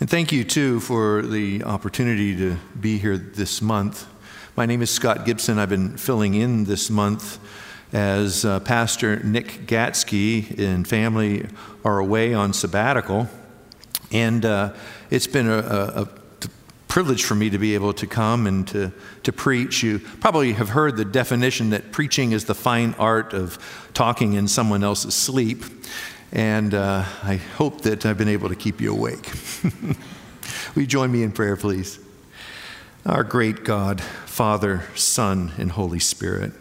And thank you, too, for the opportunity to be here this month. My name is Scott Gibson. I've been filling in this month as uh, Pastor Nick Gatsky and family are away on sabbatical. And uh, it's been a, a, a, privilege for me to be able to come and to, to preach. You probably have heard the definition that preaching is the fine art of talking in someone else's sleep. And uh, I hope that I've been able to keep you awake. Will you join me in prayer, please? Our great God, Father, Son, and Holy Spirit,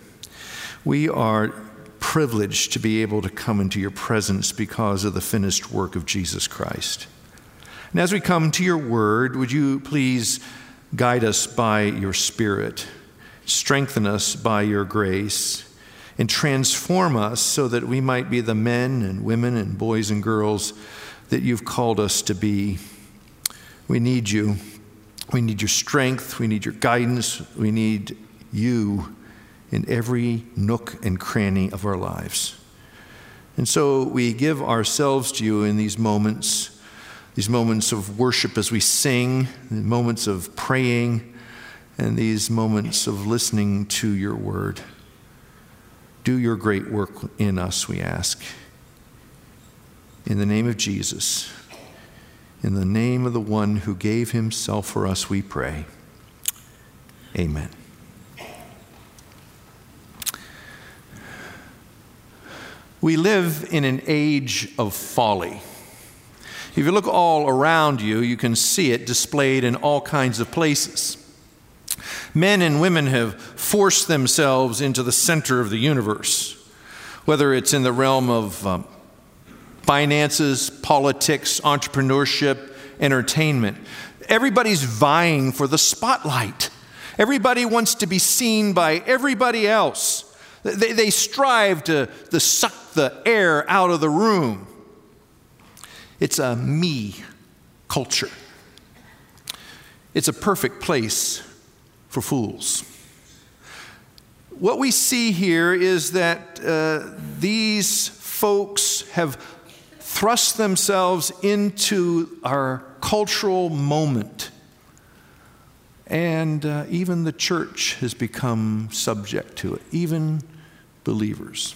we are privileged to be able to come into your presence because of the finished work of Jesus Christ. And as we come to your word, would you please guide us by your Spirit, strengthen us by your grace, and transform us so that we might be the men and women and boys and girls that you've called us to be. We need you. We need your strength. We need your guidance. We need you in every nook and cranny of our lives. And so we give ourselves to you in these moments these moments of worship as we sing, moments of praying, and these moments of listening to your word. Do your great work in us, we ask. In the name of Jesus, in the name of the one who gave himself for us, we pray. Amen. We live in an age of folly. If you look all around you, you can see it displayed in all kinds of places. Men and women have forced themselves into the center of the universe, whether it's in the realm of um, finances, politics, entrepreneurship, entertainment. Everybody's vying for the spotlight. Everybody wants to be seen by everybody else. They, they strive to, to suck the air out of the room. It's a me culture. It's a perfect place for fools. What we see here is that uh, these folks have thrust themselves into our cultural moment. And uh, even the church has become subject to it, even believers.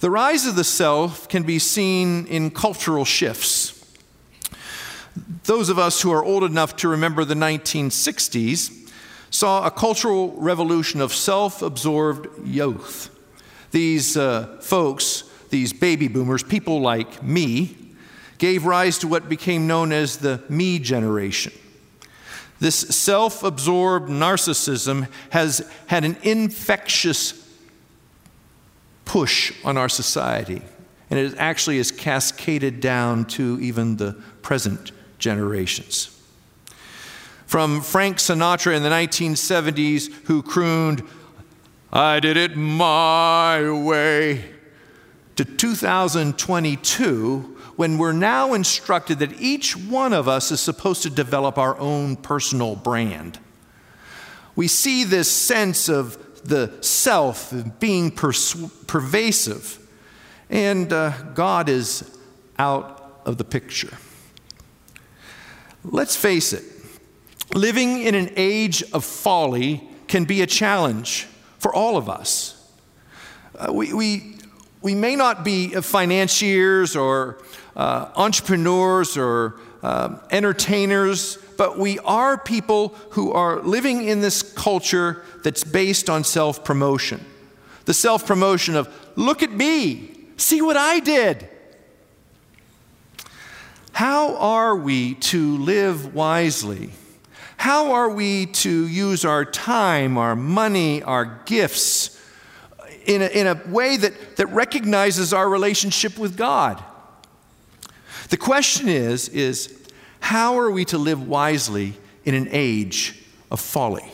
The rise of the self can be seen in cultural shifts. Those of us who are old enough to remember the 1960s saw a cultural revolution of self absorbed youth. These uh, folks, these baby boomers, people like me, gave rise to what became known as the me generation. This self absorbed narcissism has had an infectious push on our society. And it actually is cascaded down to even the present generations. From Frank Sinatra in the 1970s, who crooned, I did it my way, to 2022, when we're now instructed that each one of us is supposed to develop our own personal brand. We see this sense of the self being pers- pervasive, and uh, God is out of the picture. Let's face it, living in an age of folly can be a challenge for all of us. Uh, we, we, we may not be financiers or uh, entrepreneurs or uh, entertainers, but we are people who are living in this culture that's based on self promotion. The self promotion of, look at me, see what I did. How are we to live wisely? How are we to use our time, our money, our gifts in a, in a way that, that recognizes our relationship with God? The question is, is how are we to live wisely in an age of folly?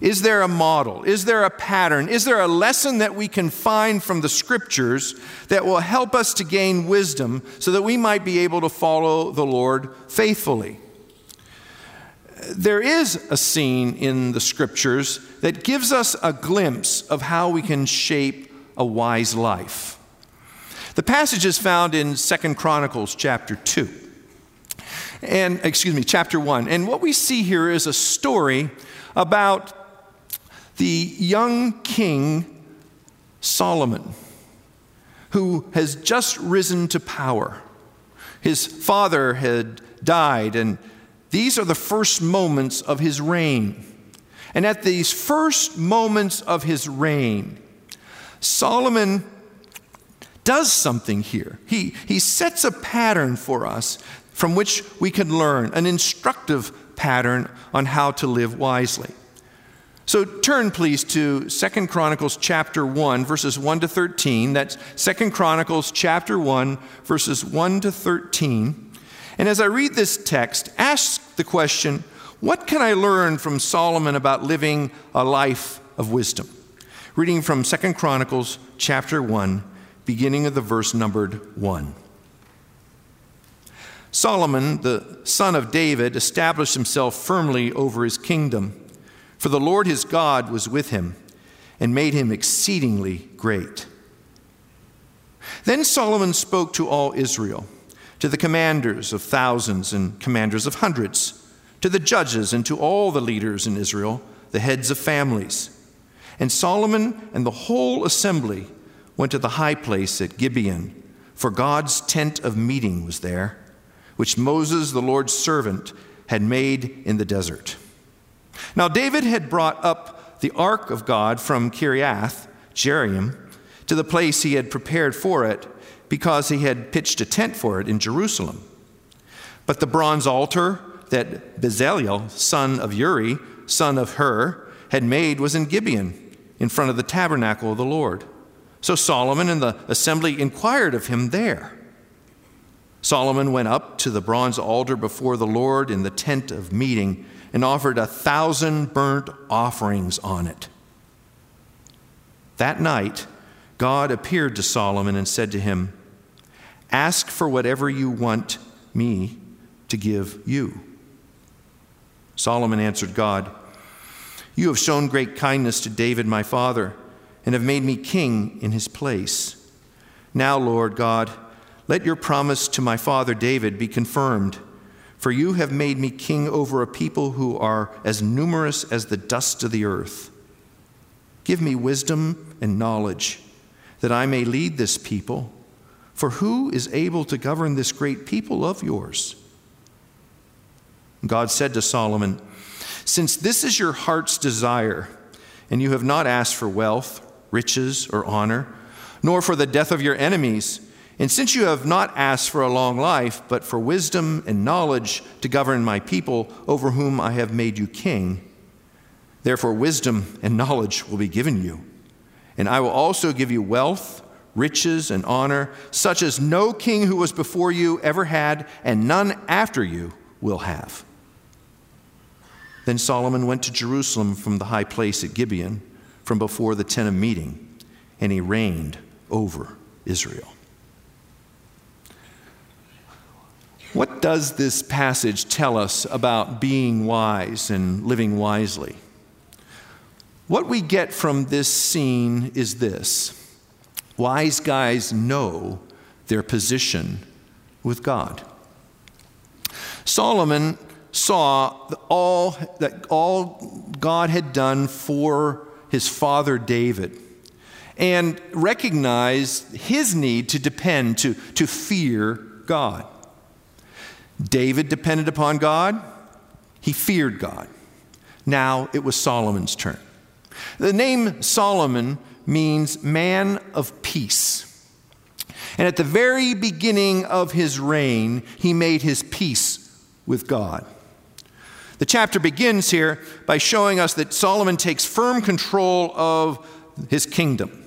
Is there a model? Is there a pattern? Is there a lesson that we can find from the scriptures that will help us to gain wisdom so that we might be able to follow the Lord faithfully? There is a scene in the scriptures that gives us a glimpse of how we can shape a wise life. The passage is found in Second Chronicles chapter 2. And, excuse me, chapter 1. And what we see here is a story about the young king Solomon, who has just risen to power. His father had died, and these are the first moments of his reign. And at these first moments of his reign, Solomon does something here. He, he sets a pattern for us from which we can learn, an instructive pattern on how to live wisely. So turn please to Second Chronicles chapter 1 verses 1 to 13. That's Second Chronicles chapter 1 verses 1 to 13. And as I read this text, ask the question, what can I learn from Solomon about living a life of wisdom? Reading from Second Chronicles chapter 1, beginning of the verse numbered 1. Solomon, the son of David, established himself firmly over his kingdom for the Lord his God was with him and made him exceedingly great. Then Solomon spoke to all Israel, to the commanders of thousands and commanders of hundreds, to the judges and to all the leaders in Israel, the heads of families. And Solomon and the whole assembly went to the high place at Gibeon, for God's tent of meeting was there, which Moses, the Lord's servant, had made in the desert. Now, David had brought up the ark of God from Kiriath, Jearim, to the place he had prepared for it because he had pitched a tent for it in Jerusalem. But the bronze altar that Bezalel, son of Uri, son of Hur, had made was in Gibeon, in front of the tabernacle of the Lord. So Solomon and the assembly inquired of him there. Solomon went up to the bronze altar before the Lord in the tent of meeting and offered a thousand burnt offerings on it. That night, God appeared to Solomon and said to him, Ask for whatever you want me to give you. Solomon answered God, You have shown great kindness to David my father, and have made me king in his place. Now, Lord God, let your promise to my father David be confirmed for you have made me king over a people who are as numerous as the dust of the earth. Give me wisdom and knowledge, that I may lead this people. For who is able to govern this great people of yours? God said to Solomon, Since this is your heart's desire, and you have not asked for wealth, riches, or honor, nor for the death of your enemies, and since you have not asked for a long life, but for wisdom and knowledge to govern my people over whom I have made you king, therefore wisdom and knowledge will be given you. And I will also give you wealth, riches, and honor, such as no king who was before you ever had, and none after you will have. Then Solomon went to Jerusalem from the high place at Gibeon, from before the tent of meeting, and he reigned over Israel. What does this passage tell us about being wise and living wisely? What we get from this scene is this wise guys know their position with God. Solomon saw all that all God had done for his father David and recognized his need to depend, to, to fear God. David depended upon God, he feared God. Now it was Solomon's turn. The name Solomon means man of peace. And at the very beginning of his reign, he made his peace with God. The chapter begins here by showing us that Solomon takes firm control of his kingdom.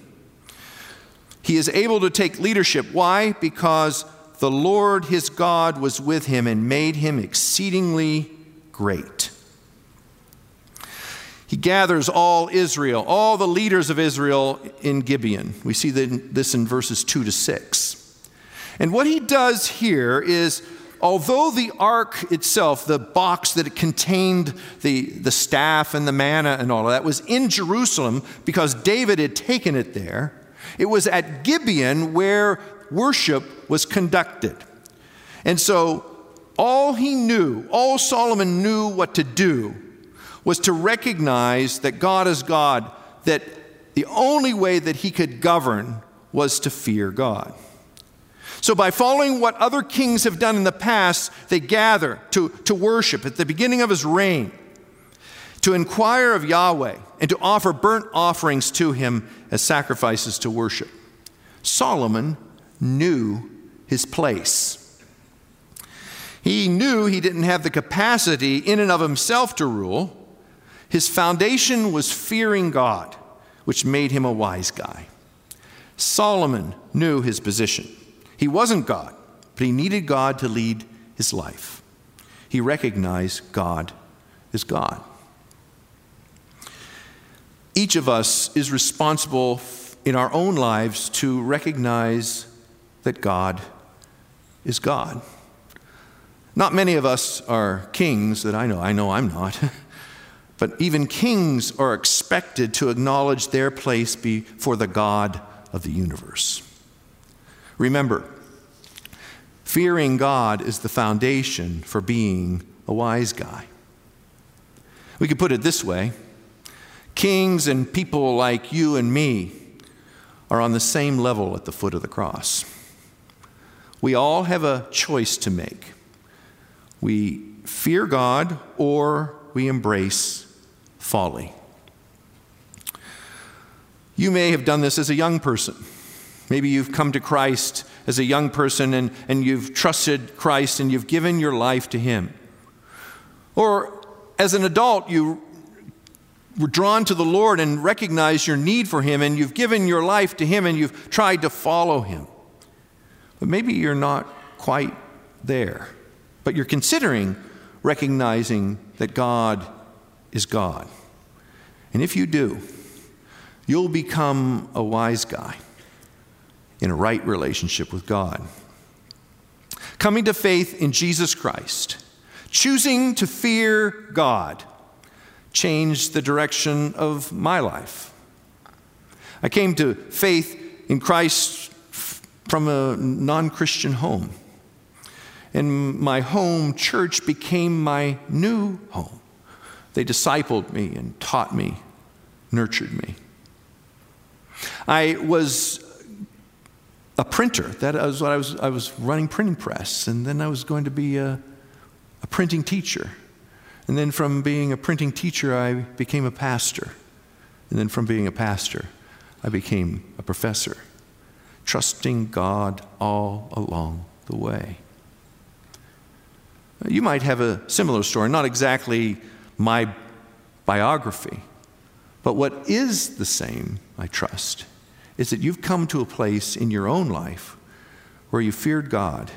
He is able to take leadership. Why? Because the Lord his God was with him and made him exceedingly great. He gathers all Israel, all the leaders of Israel in Gibeon. We see this in verses 2 to 6. And what he does here is, although the ark itself, the box that it contained the, the staff and the manna and all of that, was in Jerusalem because David had taken it there, it was at Gibeon where worship was conducted. And so All he knew, all Solomon knew what to do, was to recognize that God is God, that the only way that he could govern was to fear God. So, by following what other kings have done in the past, they gather to, to worship at the beginning of his reign, to inquire of Yahweh, and to offer burnt offerings to him as sacrifices to worship. Solomon knew his place. He knew he didn't have the capacity in and of himself to rule. His foundation was fearing God, which made him a wise guy. Solomon knew his position. He wasn't God, but he needed God to lead his life. He recognized God as God. Each of us is responsible in our own lives to recognize that God is God. Not many of us are kings that I know. I know I'm not. but even kings are expected to acknowledge their place before the God of the universe. Remember, fearing God is the foundation for being a wise guy. We could put it this way kings and people like you and me are on the same level at the foot of the cross. We all have a choice to make. We fear God or we embrace folly. You may have done this as a young person. Maybe you've come to Christ as a young person and, and you've trusted Christ and you've given your life to Him. Or as an adult, you were drawn to the Lord and recognized your need for Him and you've given your life to Him and you've tried to follow Him. But maybe you're not quite there, but you're considering recognizing that God is God. And if you do, you'll become a wise guy in a right relationship with God. Coming to faith in Jesus Christ, choosing to fear God, changed the direction of my life. I came to faith in Christ from a non Christian home. And my home church became my new home. They discipled me and taught me, nurtured me. I was a printer. That was what I was. I was running printing press, and then I was going to be a, a printing teacher. And then from being a printing teacher, I became a pastor. And then from being a pastor, I became a professor, trusting God all along the way. You might have a similar story, not exactly my biography, but what is the same, I trust, is that you've come to a place in your own life where you feared God,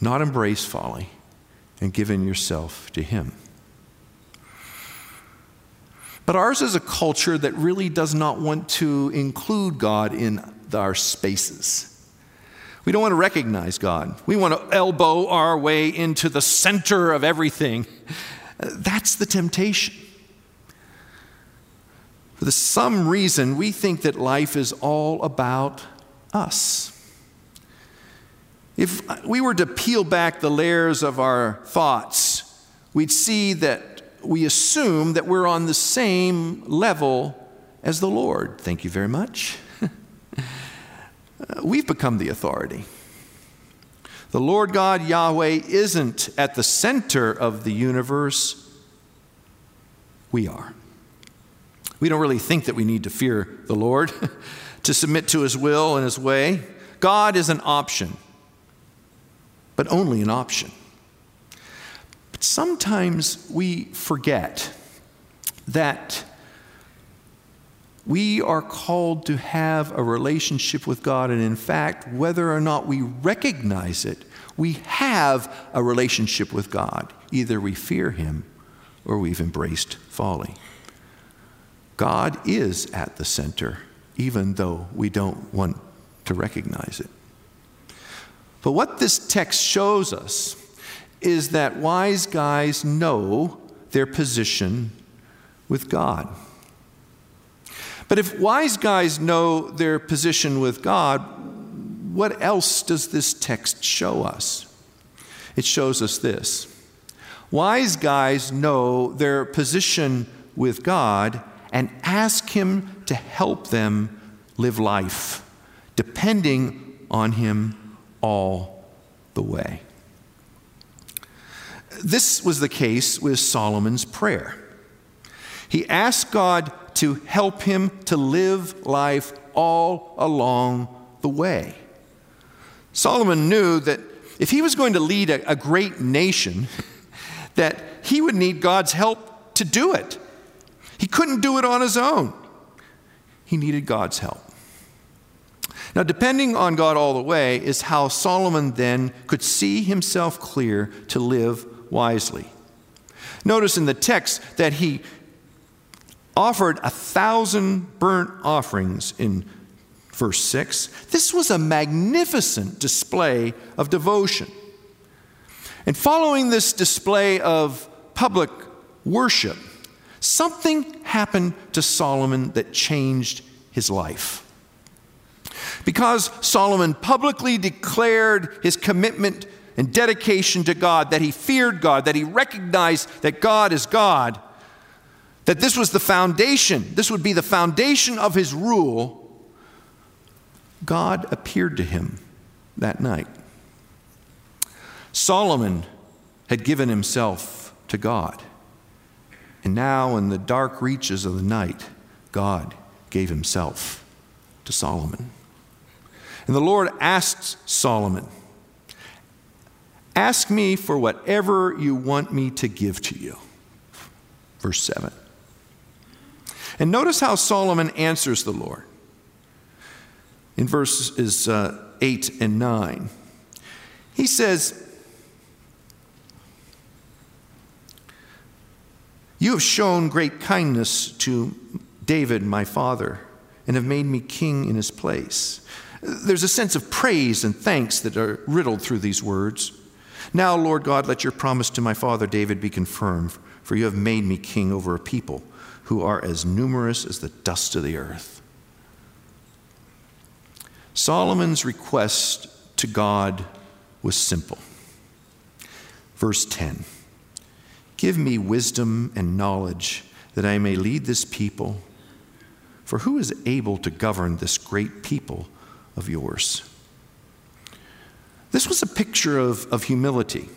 not embraced folly, and given yourself to Him. But ours is a culture that really does not want to include God in our spaces. We don't want to recognize God. We want to elbow our way into the center of everything. That's the temptation. For some reason, we think that life is all about us. If we were to peel back the layers of our thoughts, we'd see that we assume that we're on the same level as the Lord. Thank you very much. Uh, we've become the authority. The Lord God Yahweh isn't at the center of the universe, we are. We don't really think that we need to fear the Lord, to submit to His will and His way. God is an option, but only an option. But sometimes we forget that we are called to have a relationship with God, and in fact, whether or not we recognize it, we have a relationship with God. Either we fear Him or we've embraced folly. God is at the center, even though we don't want to recognize it. But what this text shows us is that wise guys know their position with God. But if wise guys know their position with God, what else does this text show us? it shows us this. Wise guys know their position with God and ask Him to help them live life, depending on Him all the way. This was the case with Solomon's prayer. He asked God to help him to live life all along the way. Solomon knew that if he was going to lead a, a great nation, that he would need God's help to do it. He couldn't do it on his own. He needed God's help. Now, depending on God all the way is how Solomon then could see himself clear to live wisely. Notice in the text that he offered a thousand burnt offerings in verse 6. This was a magnificent display of devotion. And following this display of public worship, something happened to Solomon that changed his life. Because Solomon publicly declared his commitment and dedication to God, that he feared God, that he recognized that God is God, that this was the foundation, this would be the foundation of his rule, God appeared to him that night. Solomon had given himself to God. And now, in the dark reaches of the night, God gave himself to Solomon. And the Lord asked Solomon, Ask me for whatever you want me to give to you. Verse 7. And notice how Solomon answers the Lord in verses uh, 8 and 9. He says, You have shown great kindness to David, my father, and have made me king in his place. There's a sense of praise and thanks that are riddled through these words. Now, Lord God, let your promise to my father David be confirmed, for you have made me king over a people who are as numerous as the dust of the earth. Solomon's request to God was simple. Verse 10 Give me wisdom and knowledge that I may lead this people. For who is able to govern this great people of yours? This was a picture of, of humility.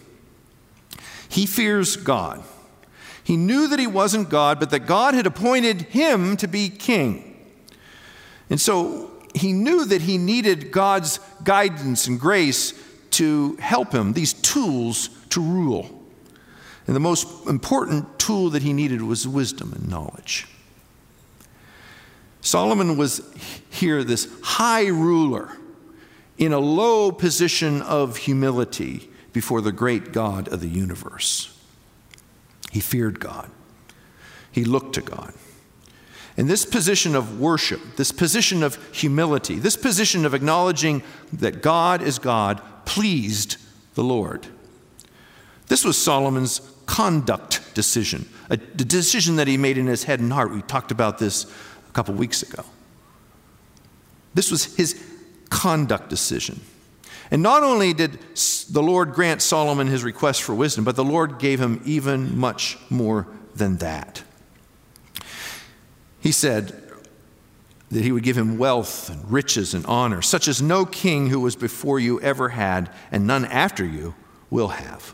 He fears God. He knew that he wasn't God, but that God had appointed him to be king. And so he knew that he needed God's guidance and grace to help him, these tools to rule. And the most important tool that he needed was wisdom and knowledge. Solomon was here, this high ruler, in a low position of humility before the great God of the universe. He feared God, he looked to God. And this position of worship, this position of humility, this position of acknowledging that God is God, pleased the Lord. This was Solomon's conduct decision, a decision that he made in his head and heart. We talked about this a couple weeks ago. This was his conduct decision. And not only did the Lord grant Solomon his request for wisdom, but the Lord gave him even much more than that. He said that he would give him wealth and riches and honor, such as no king who was before you ever had, and none after you will have.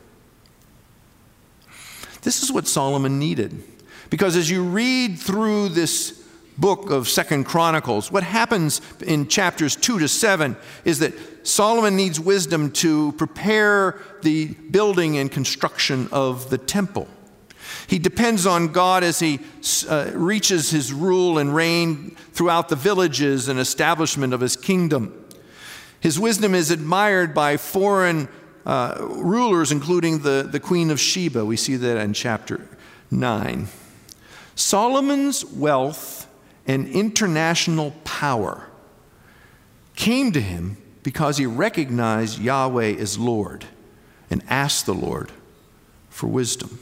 This is what Solomon needed. Because as you read through this book of Second Chronicles, what happens in chapters 2 to 7 is that Solomon needs wisdom to prepare the building and construction of the temple. He depends on God as he uh, reaches his rule and reign throughout the villages and establishment of his kingdom. His wisdom is admired by foreign uh, rulers, including the, the Queen of Sheba. We see that in chapter 9. Solomon's wealth and international power came to him because he recognized Yahweh as Lord and asked the Lord for wisdom.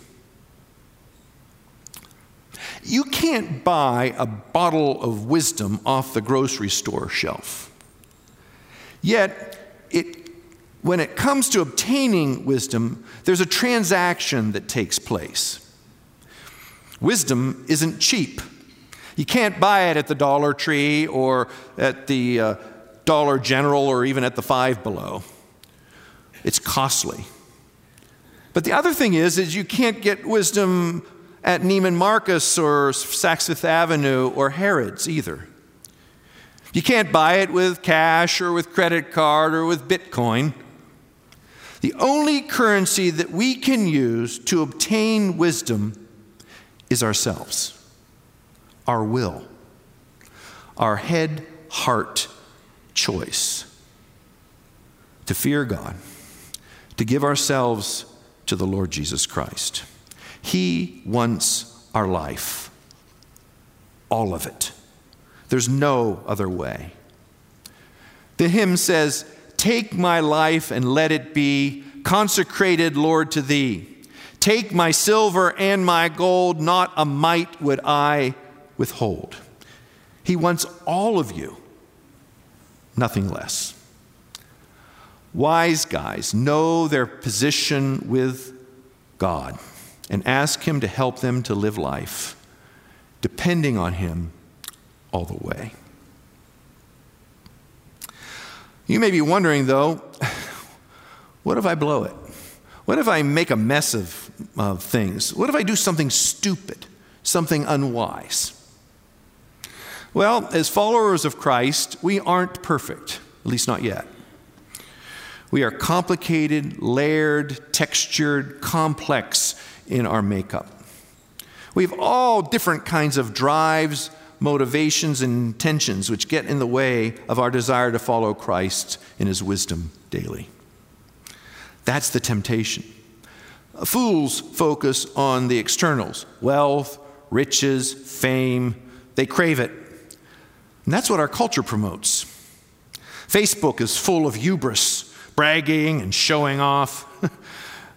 You can't buy a bottle of wisdom off the grocery store shelf. Yet, it when it comes to obtaining wisdom, there's a transaction that takes place. Wisdom isn't cheap. You can't buy it at the Dollar Tree or at the uh, Dollar General or even at the Five Below. It's costly. But the other thing is, is you can't get wisdom at Neiman Marcus or Saks Fifth Avenue or Harrods either. You can't buy it with cash or with credit card or with Bitcoin. The only currency that we can use to obtain wisdom is ourselves, our will, our head heart choice to fear God, to give ourselves to the Lord Jesus Christ. He wants our life, all of it. There's no other way. The hymn says, Take my life and let it be consecrated, Lord, to thee. Take my silver and my gold, not a mite would I withhold. He wants all of you, nothing less. Wise guys know their position with God and ask Him to help them to live life, depending on Him all the way. You may be wondering, though, what if I blow it? What if I make a mess of, of things? What if I do something stupid, something unwise? Well, as followers of Christ, we aren't perfect, at least not yet. We are complicated, layered, textured, complex in our makeup. We have all different kinds of drives, motivations, and intentions which get in the way of our desire to follow Christ in his wisdom daily. That's the temptation. Fools focus on the externals wealth, riches, fame. They crave it. And that's what our culture promotes. Facebook is full of hubris, bragging and showing off.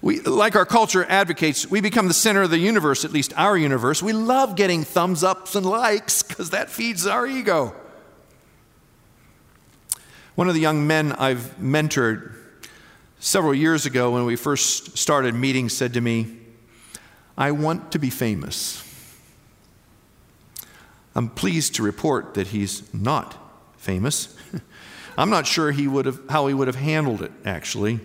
We, like our culture advocates, we become the center of the universe, at least our universe. We love getting thumbs ups and likes because that feeds our ego. One of the young men I've mentored several years ago when we first started meeting said to me, I want to be famous. I'm pleased to report that he's not famous. I'm not sure he would have, how he would have handled it, actually.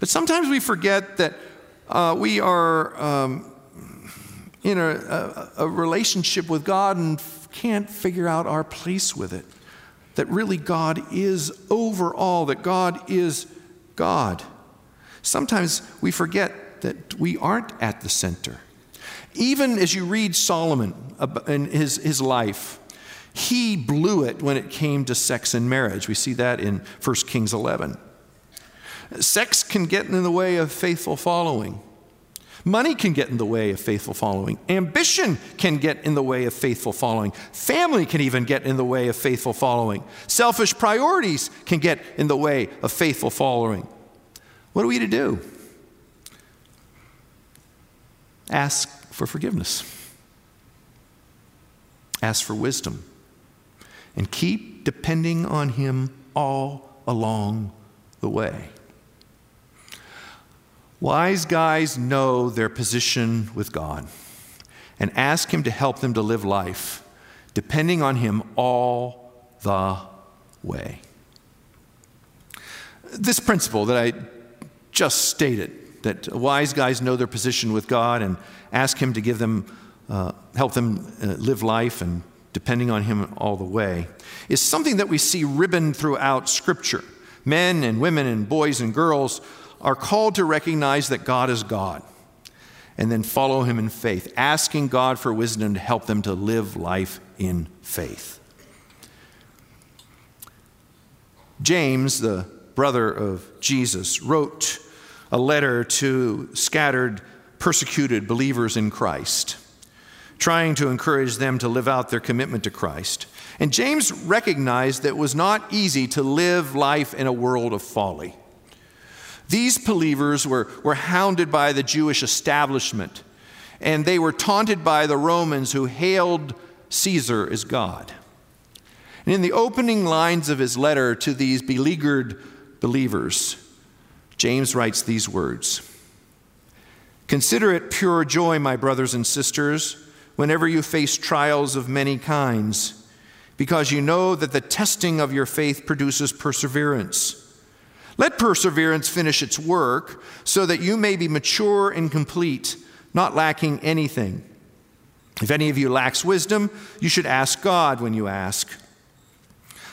But sometimes we forget that uh, we are um, in a, a, a relationship with God and can't figure out our place with it. That really God is over all, that God is God. Sometimes we forget that we aren't at the center. Even as you read Solomon in his, his life, he blew it when it came to sex and marriage. We see that in 1 Kings 11. Sex can get in the way of faithful following. Money can get in the way of faithful following. Ambition can get in the way of faithful following. Family can even get in the way of faithful following. Selfish priorities can get in the way of faithful following. What are we to do? Ask for forgiveness, ask for wisdom, and keep depending on Him all along the way. Wise guys know their position with God and ask Him to help them to live life, depending on Him all the way. This principle that I just stated, that wise guys know their position with God and ask Him to give them, uh, help them uh, live life and depending on Him all the way, is something that we see ribboned throughout Scripture. Men and women and boys and girls are called to recognize that God is God and then follow Him in faith, asking God for wisdom to help them to live life in faith. James, the brother of Jesus, wrote a letter to scattered, persecuted believers in Christ, trying to encourage them to live out their commitment to Christ. And James recognized that it was not easy to live life in a world of folly. These believers were, were hounded by the Jewish establishment, and they were taunted by the Romans who hailed Caesar as God. And in the opening lines of his letter to these beleaguered believers, James writes these words Consider it pure joy, my brothers and sisters, whenever you face trials of many kinds, because you know that the testing of your faith produces perseverance. Let perseverance finish its work, so that you may be mature and complete, not lacking anything. If any of you lacks wisdom, you should ask God when you ask.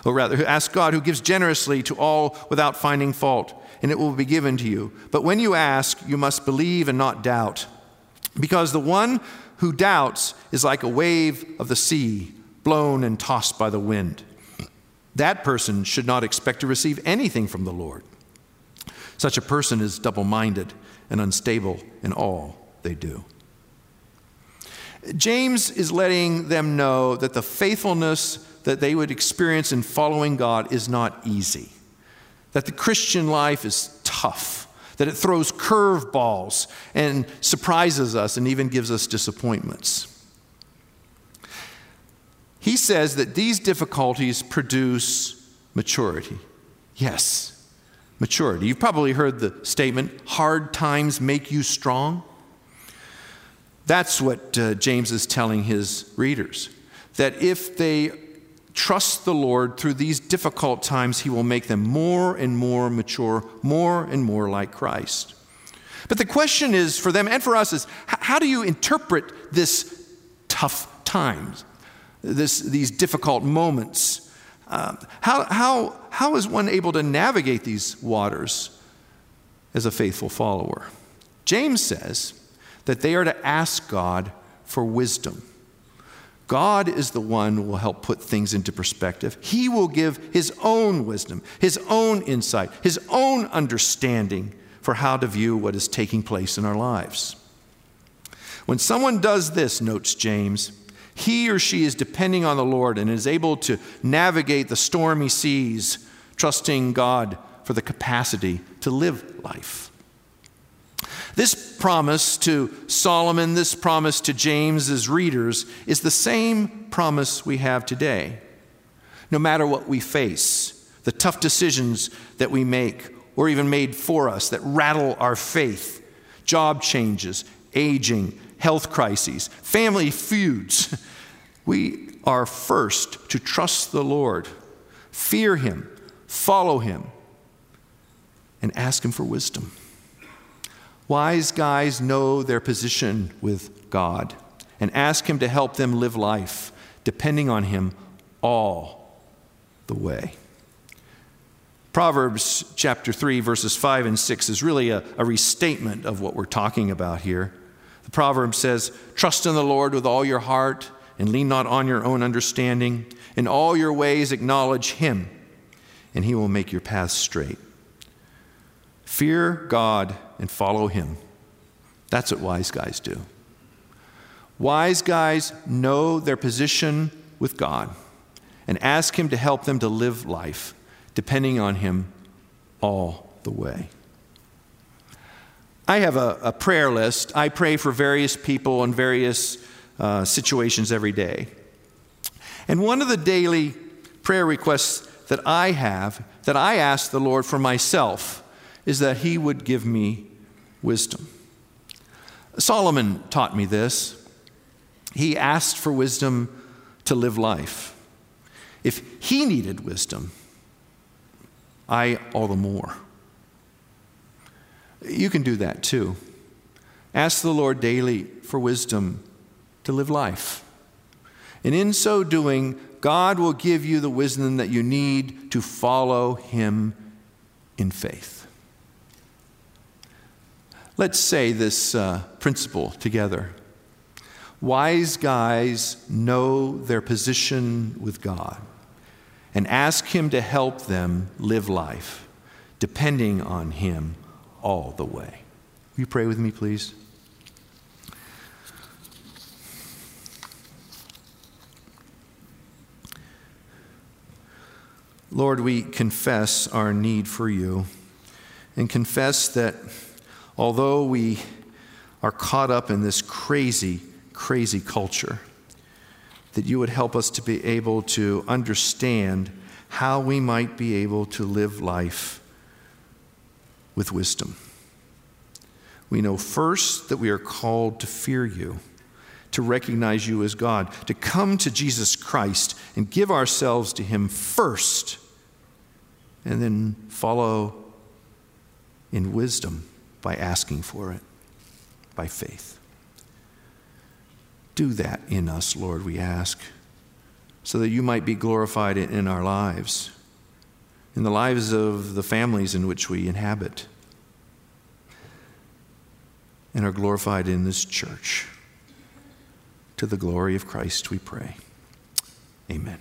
Or rather, ask God who gives generously to all without finding fault, and it will be given to you. But when you ask, you must believe and not doubt. Because the one who doubts is like a wave of the sea, blown and tossed by the wind. That person should not expect to receive anything from the Lord. Such a person is double minded and unstable in all they do. James is letting them know that the faithfulness that they would experience in following God is not easy, that the Christian life is tough, that it throws curveballs and surprises us and even gives us disappointments. He says that these difficulties produce maturity. Yes, maturity. You've probably heard the statement hard times make you strong. That's what uh, James is telling his readers. That if they trust the Lord through these difficult times, he will make them more and more mature, more and more like Christ. But the question is for them and for us is how do you interpret this tough times, this, these difficult moments? Uh, how, how, how is one able to navigate these waters as a faithful follower? James says, that they are to ask God for wisdom. God is the one who will help put things into perspective. He will give His own wisdom, His own insight, His own understanding for how to view what is taking place in our lives. When someone does this, notes James, he or she is depending on the Lord and is able to navigate the stormy seas, trusting God for the capacity to live life. This promise to Solomon, this promise to James's readers, is the same promise we have today. No matter what we face, the tough decisions that we make, or even made for us, that rattle our faith, job changes, aging, health crises, family feuds, we are first to trust the Lord, fear Him, follow Him, and ask Him for wisdom. Wise guys know their position with God and ask Him to help them live life, depending on Him all the way. Proverbs chapter 3, verses 5 and 6 is really a, a, restatement of what we're talking about here. The proverb says, Trust in the Lord with all your heart and lean not on your own understanding. In all your ways acknowledge Him, and He will make your paths straight. Fear God and follow Him. That's what wise guys do. Wise guys know their position with God and ask Him to help them to live life depending on Him all the way. I have a, a prayer list. I pray for various people in various uh, situations every day. And one of the daily prayer requests that I have, that I ask the Lord for myself, is that he would give me wisdom. Solomon taught me this. He asked for wisdom to live life. If he needed wisdom, I all the more. You can do that too. Ask the Lord daily for wisdom to live life. And in so doing, God will give you the wisdom that you need to follow him in faith. Let's say this uh, principle together. Wise guys know their position with God and ask Him to help them live life, depending on Him all the way. Will you pray with me, please? Lord, we confess our need for you and confess that although we are caught up in this crazy, crazy culture, that you would help us to be able to understand how we might be able to live life with wisdom. We know first that we are called to fear you, to recognize you as God, to come to Jesus Christ and give ourselves to Him first, and then follow in wisdom by asking for it, by faith. Do that in us, Lord, we ask, so that you might be glorified in our lives, in the lives of the families in which we inhabit and are glorified in this church. To the glory of Christ, we pray. Amen.